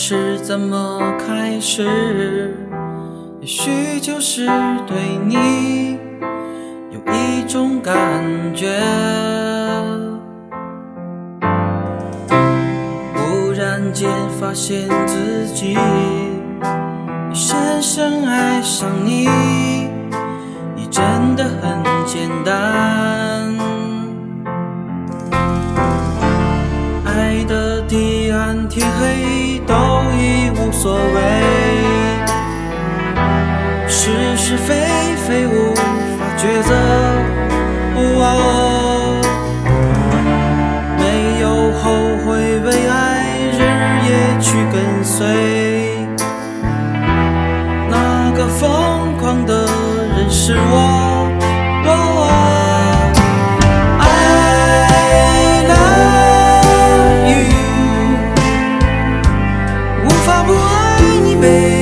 是怎么开始？也许就是对你有一种感觉。忽然间发现自己深深爱上你，你真的很简单。天黑都已无所谓，是是非非无法抉择。哦，没有后悔，为爱日夜去跟随。那个疯狂的人是我。，baby。